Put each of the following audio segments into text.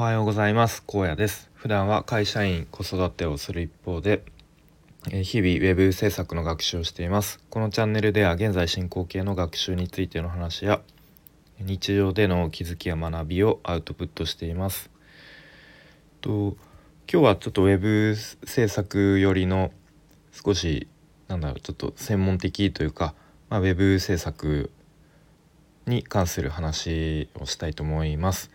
はようございます。高野です。普段は会社員子育てをする一方で日々ウェブ制作の学習をしています。このチャンネルでは現在進行形の学習についての話や日常での気づきや学びをアウトプットしています。と今日はちょっとウェブ制作寄りの少しなんだろうちょっと専門的というか、まあ、ウェブ制作に関する話をしたいと思います。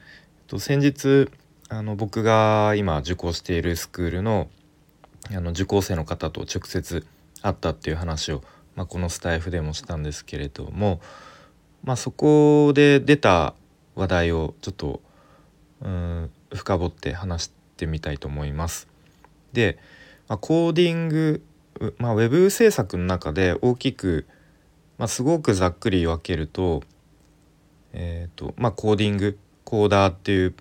と先日あの僕が今受講しているスクールのあの受講生の方と直接会ったっていう話を、まあ、このスタイフでもしたんですけれども、まあ、そこで出た話題をちょっとうん深掘って話してみたいと思います。で、まあ、コーディング、まあ、ウェブ制作の中で大きく、まあ、すごくざっくり分けると,、えーとまあ、コーディングコーダーっていう、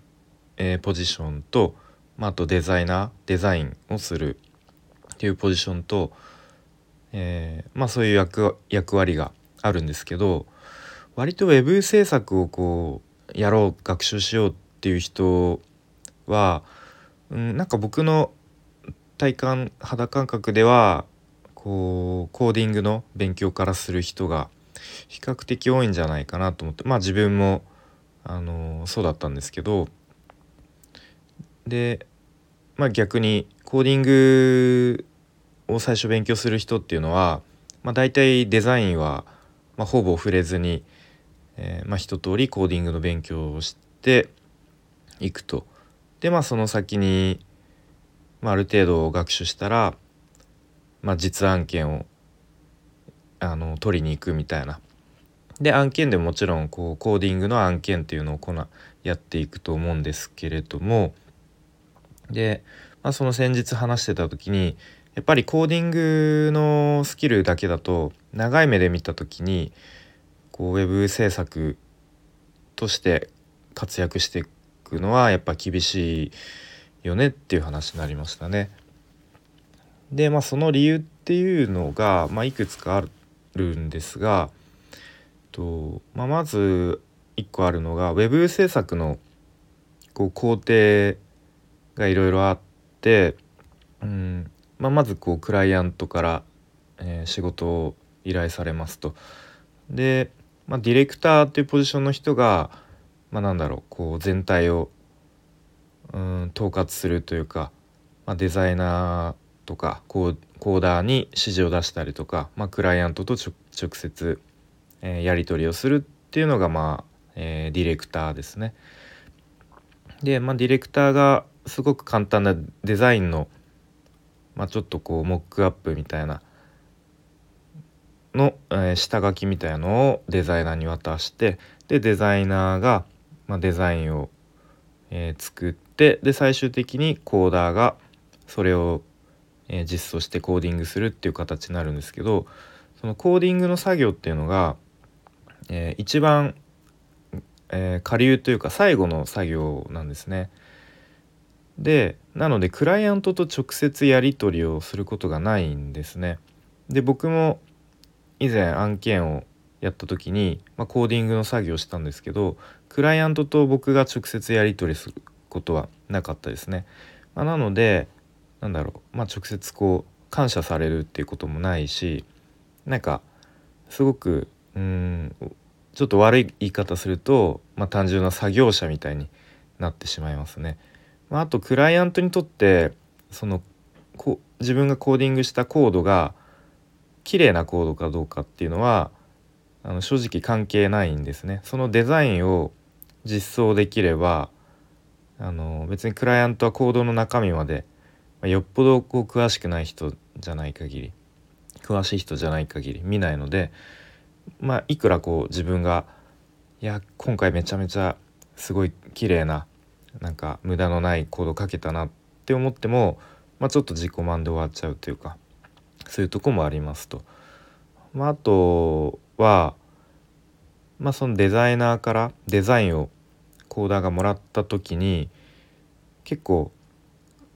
えー、ポジションと、まあ、あとデザイナーデザインをするっていうポジションと、えー、まあそういう役役割があるんですけど割と web 制作をこうやろう学習しようっていう人は、うん、なんか僕の体感肌感覚ではこうコーディングの勉強からする人が比較的多いんじゃないかなと思ってまあ自分もあのそうだったんですけどでまあ逆にコーディングを最初勉強する人っていうのは、まあ、大体デザインは、まあ、ほぼ触れずに、えー、まあ、一通りコーディングの勉強をしていくと。でまあその先に、まあ、ある程度学習したら、まあ、実案件をあの取りに行くみたいなで案件でもちろんこうコーディングの案件っていうのをこなやっていくと思うんですけれどもで、まあ、その先日話してた時にやっぱりコーディングのスキルだけだと長い目で見た時にこうウェブ制作として活躍していくのはやっぱ厳しいよねっていう話になりましたね。でまあその理由っていうのが、まあ、いくつかあるんですがと、まあ、まず1個あるのが web 制作のこう工程がいろいろあって、うんまあ、まずこうクライアントから、えー、仕事を依頼されますと。で、まあ、ディレクターっていうポジションの人が、まあ、なんだろうこう全体をうん統括するというか、まあ、デザイナーとかコーコーダーに指示を出したりとか、まあ、クライアントと直接え、やり取りをするっていうのがまあ、え、ディレクターですね。で、まあ、ディレクターがすごく簡単なデザインの、まあ、ちょっとこうモックアップみたいなの、えー、下書きみたいのをデザイナーに渡してでデザイナーが、まあ、デザインを、えー、作ってで最終的にコーダーがそれを、え、実装してコーディングするっていう形になるんですけどそのコーディングの作業っていうのがえー、一番、えー、下流というか最後の作業なんですね。でなのでクライアントと直接やり取りをすることがないんですね。で僕も以前案件をやった時に、まあ、コーディングの作業をしたんですけどクライアントと僕が直接やり取りすることはなかったですね。まあ、なのでなんだろう、まあ、直接こう感謝されるっていうこともないしなんかすごくうんちょっと悪い言い方すると、まあ、単純な作業者みたいになってしまいますね。まあ、あとクライアントにとってそのこ自分がコーディングしたコードが綺麗なコードかどうかっていうのはあの正直関係ないんですね。そのデザインを実装できればあの別にクライアントはコードの中身まで、まあ、よっぽどこう詳しくない人じゃない限り詳しい人じゃない限り見ないのでまあいくらこう自分がいや今回めちゃめちゃすごい綺麗ななんか無駄のないコードかけたなって思っても、まあ、ちょっと自己満で終わっちゃうというかそういうとこもありますと。まあ、あとは、まあ、そのデザイナーからデザインをコーダーがもらった時に結構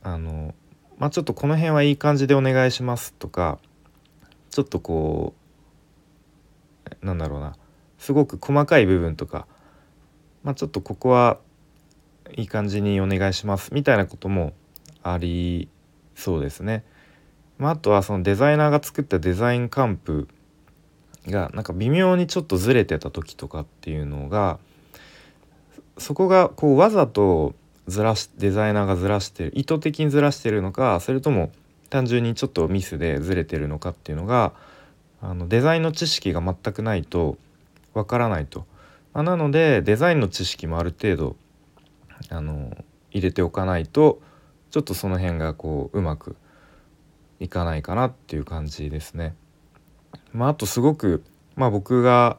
あの、まあ、ちょっとこの辺はいい感じでお願いしますとかちょっとこうなんだろうなすごく細かい部分とか、まあ、ちょっとここはいい感じにお願いしますみたいなこともありそうですね。まあ、あとはそのデザイナーが作ったデザインカンプがなんか微妙にちょっとずれてた時とかっていうのがそこがこうわざとずらしデザイナーがずらしてる意図的にずらしてるのかそれとも単純にちょっとミスでずれてるのかっていうのがあのデザインの知識が全くないとわからないと。まあ、なのでデザインの知識もある程度あの入れておかないとちょっとその辺がこううまくいかないかなっていう感じですね。まあ、あとすごく、まあ、僕が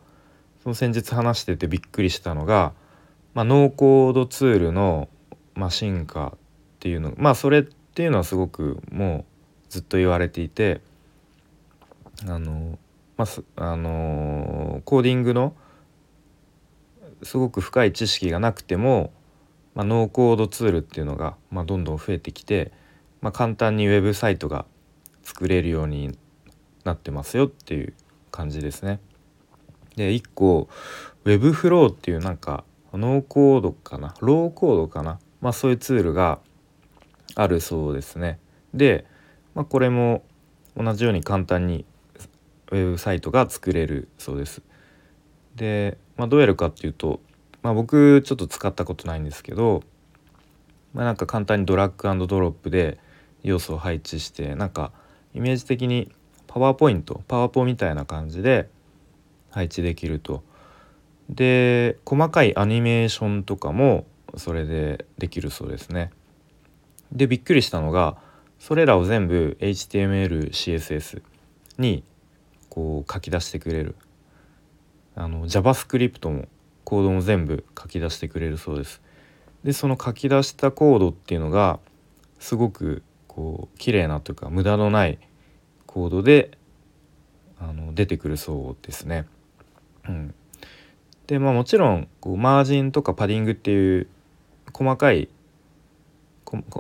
その先日話しててびっくりしたのが、まあ、ノーコードツールの、まあ、進化っていうのまあそれっていうのはすごくもうずっと言われていてあの、まあ、あのコーディングのすごく深い知識がなくても、まあ、ノーコードツールっていうのが、まあ、どんどん増えてきて、まあ、簡単にウェブサイトが作れるようになってますよっていう感じですね。で1個 Webflow っていうなんかノーコードかな？ローコードかな？まあそういうツールがあるそうですね。で、まあ、これも同じように簡単にウェブサイトが作れるそうです。で、まあ、どうやるかっていうと、まあ、僕ちょっと使ったことないんですけど、まあ、なんか簡単にドラッグドロップで要素を配置してなんかイメージ的にパワーポイントパワーポみたいな感じで配置できると。で細かいアニメーションとかもそれでできるそうですね。でびっくりしたのがそれらを全部 HTML、CSS にこう書き出してくれるあの JavaScript もコードも全部書き出してくれるそうです。でその書き出したコードっていうのがすごくこう綺麗なというか無駄のないコードであの出てくるそうですね。うん、でまあもちろんこうマージンとかパディングっていう細かい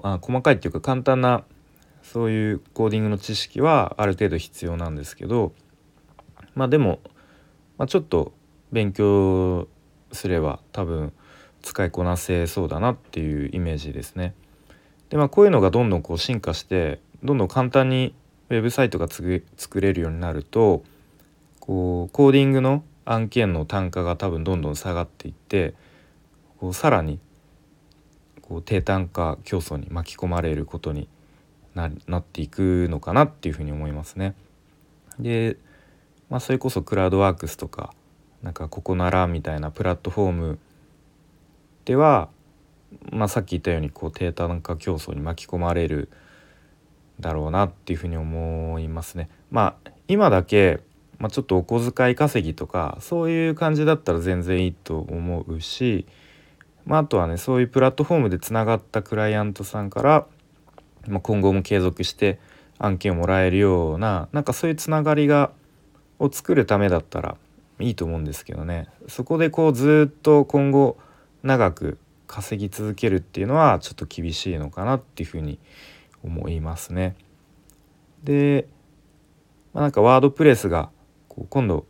あ細かいっていうか簡単なそういうコーディングの知識はある程度必要なんですけどまあでも、まあ、ちょっと勉強すれば多分使いこなせそうだなっていうイメージですね。でまあこういうのがどんどんこう進化してどんどん簡単にウェブサイトが作れるようになるとこうコーディングの案件の単価が多分どんどん下がっていってこうさらにこう低単価競争に巻き込まれることになっていくのかなっていうふうに思いますね。で、まあ、それこそクラウドワークスとかなんかここならみたいなプラットフォームでは、まあ、さっき言ったようにこう低単価競争に巻き込まれるだろうなっていうふうに思いますね。まあ今だけ、まあ、ちょっとお小遣い稼ぎとかそういう感じだったら全然いいと思うし、まあ、あとはねそういうプラットフォームでつながったクライアントさんから、まあ、今後も継続して案件をもらえるようななんかそういうつながりがを作るためだったらいいと思うんですけどねそこでこうずっと今後長く稼ぎ続けるっていうのはちょっと厳しいのかなっていうふうに思いますね。で、まあ、なんかワードプレスがこう今度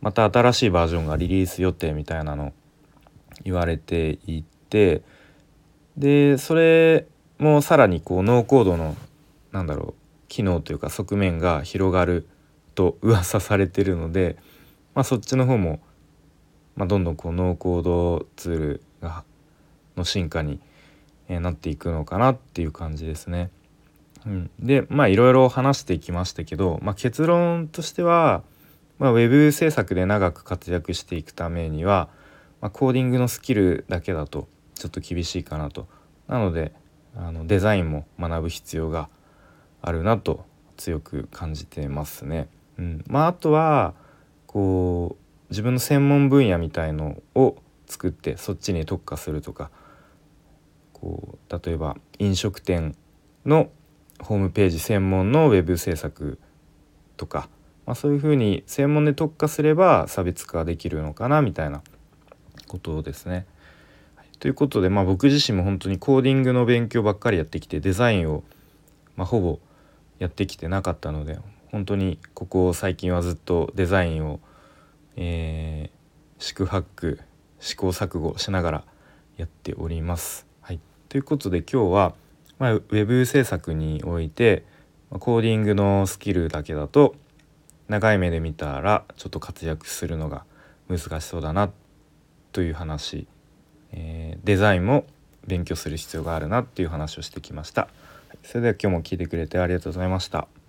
また新しいバージョンがリリース予定みたいなの言われていてでそれもさらにこうノーコードのなんだろう機能というか側面が広がると噂されてるので、まあ、そっちの方も、まあ、どんどんこうノーコードツールがの進化にえなっていくのかなっていう感じですね。うん、でまあいろいろ話していきましたけど、まあ、結論としては、まあ、ウェブ制作で長く活躍していくためには、まあ、コーディングのスキルだけだとちょっと厳しいかなと。なのであのデザインも学ぶ必要があるなと強く感じてますね。うんまあ、あとはこう自分の専門分野みたいのを作ってそっちに特化するとかこう例えば飲食店のホームページ専門のウェブ制作とか、まあ、そういうふうに専門で特化すれば差別化できるのかなみたいなことですね。ということで、まあ、僕自身も本当にコーディングの勉強ばっかりやってきてデザインを、まあ、ほぼやってきてなかったので本当にここ最近はずっとデザインを、えー、四苦八苦試行錯誤しながらやっております。はいということで今日は、まあ、ウェブ制作においてコーディングのスキルだけだと長い目で見たらちょっと活躍するのが難しそうだなという話、えー、デザインも勉強する必要があるなっていう話をしてきました。それでは今日も聞いてくれてありがとうございました。